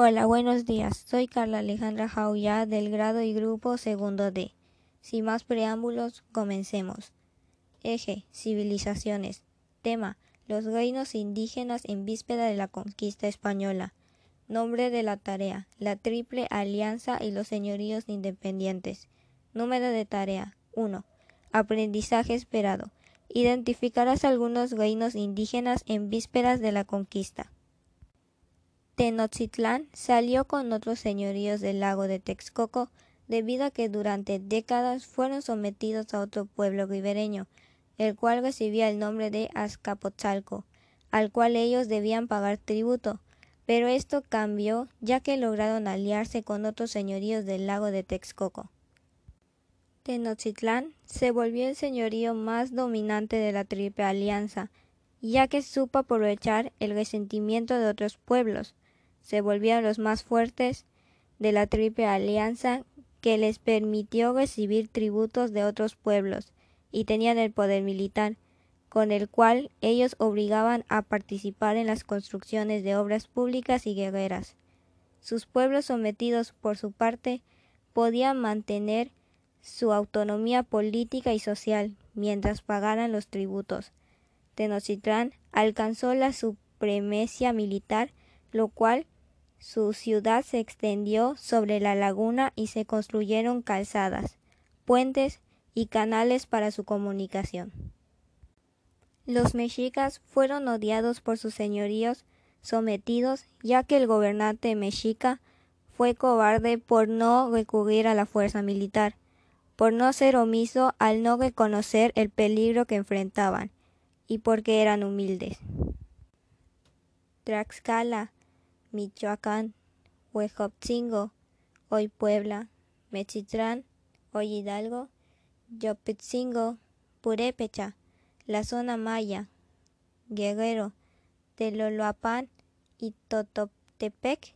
Hola, buenos días. Soy Carla Alejandra Jauya del grado y grupo segundo D. Sin más preámbulos, comencemos. Eje, civilizaciones. Tema, los reinos indígenas en víspera de la conquista española. Nombre de la tarea, la Triple Alianza y los señoríos independientes. Número de tarea, 1. Aprendizaje esperado. Identificarás algunos reinos indígenas en vísperas de la conquista. Tenochtitlán salió con otros señoríos del lago de Texcoco debido a que durante décadas fueron sometidos a otro pueblo ribereño, el cual recibía el nombre de Azcapotzalco, al cual ellos debían pagar tributo, pero esto cambió ya que lograron aliarse con otros señoríos del lago de Texcoco. Tenochtitlán se volvió el señorío más dominante de la Triple Alianza, ya que supo aprovechar el resentimiento de otros pueblos, se volvieron los más fuertes de la Triple Alianza que les permitió recibir tributos de otros pueblos y tenían el poder militar, con el cual ellos obligaban a participar en las construcciones de obras públicas y guerreras. Sus pueblos sometidos, por su parte, podían mantener su autonomía política y social mientras pagaran los tributos. Tenochtitlán alcanzó la supremacía militar, lo cual su ciudad se extendió sobre la laguna y se construyeron calzadas, puentes y canales para su comunicación. Los mexicas fueron odiados por sus señoríos sometidos, ya que el gobernante mexica fue cobarde por no recurrir a la fuerza militar, por no ser omiso al no reconocer el peligro que enfrentaban, y porque eran humildes. Tlaxcala Michoacán, Huejotzingo, hoy Puebla, Mechitrán, hoy Hidalgo, Yopetzingo, Purépecha, la zona maya, Guerrero, Teloloapan y Totoptepec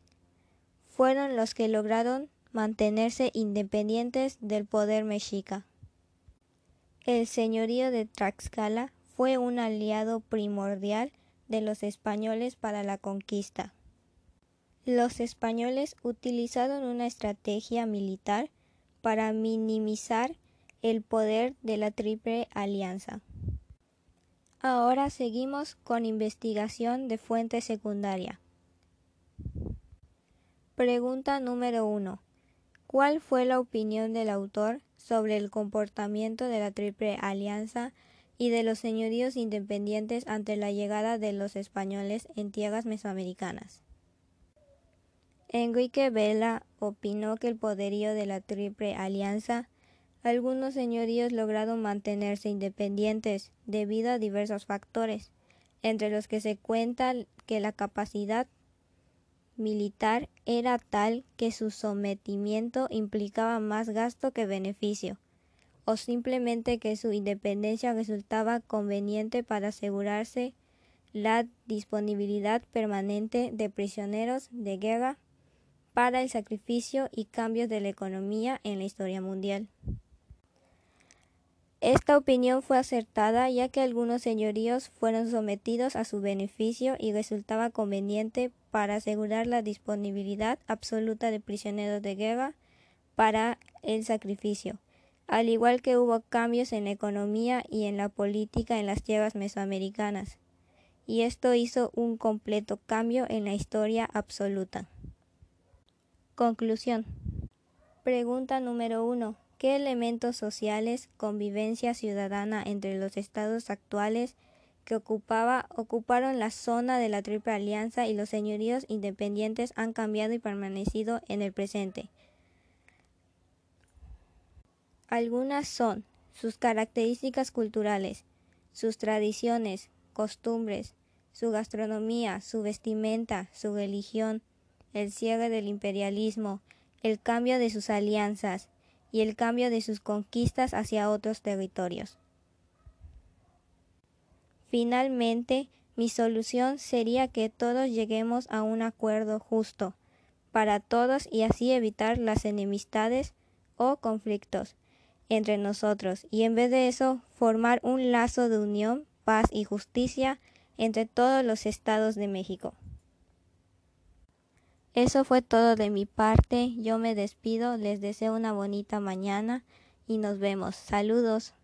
fueron los que lograron mantenerse independientes del poder mexica. El señorío de Tlaxcala fue un aliado primordial de los españoles para la conquista. Los españoles utilizaron una estrategia militar para minimizar el poder de la Triple Alianza. Ahora seguimos con investigación de fuente secundaria. Pregunta número 1. ¿Cuál fue la opinión del autor sobre el comportamiento de la Triple Alianza y de los señoríos independientes ante la llegada de los españoles en tierras mesoamericanas? Enrique Vela opinó que el poderío de la Triple Alianza, algunos señoríos lograron mantenerse independientes debido a diversos factores, entre los que se cuenta que la capacidad militar era tal que su sometimiento implicaba más gasto que beneficio, o simplemente que su independencia resultaba conveniente para asegurarse la disponibilidad permanente de prisioneros de guerra para el sacrificio y cambios de la economía en la historia mundial. Esta opinión fue acertada ya que algunos señoríos fueron sometidos a su beneficio y resultaba conveniente para asegurar la disponibilidad absoluta de prisioneros de guerra para el sacrificio, al igual que hubo cambios en la economía y en la política en las tierras mesoamericanas, y esto hizo un completo cambio en la historia absoluta. Conclusión. Pregunta número 1. ¿Qué elementos sociales, convivencia ciudadana entre los estados actuales que ocupaba, ocuparon la zona de la Triple Alianza y los señoríos independientes han cambiado y permanecido en el presente? Algunas son sus características culturales, sus tradiciones, costumbres, su gastronomía, su vestimenta, su religión, el cierre del imperialismo, el cambio de sus alianzas y el cambio de sus conquistas hacia otros territorios. Finalmente, mi solución sería que todos lleguemos a un acuerdo justo para todos y así evitar las enemistades o conflictos entre nosotros y en vez de eso formar un lazo de unión, paz y justicia entre todos los estados de México. Eso fue todo de mi parte. Yo me despido. Les deseo una bonita mañana y nos vemos. Saludos.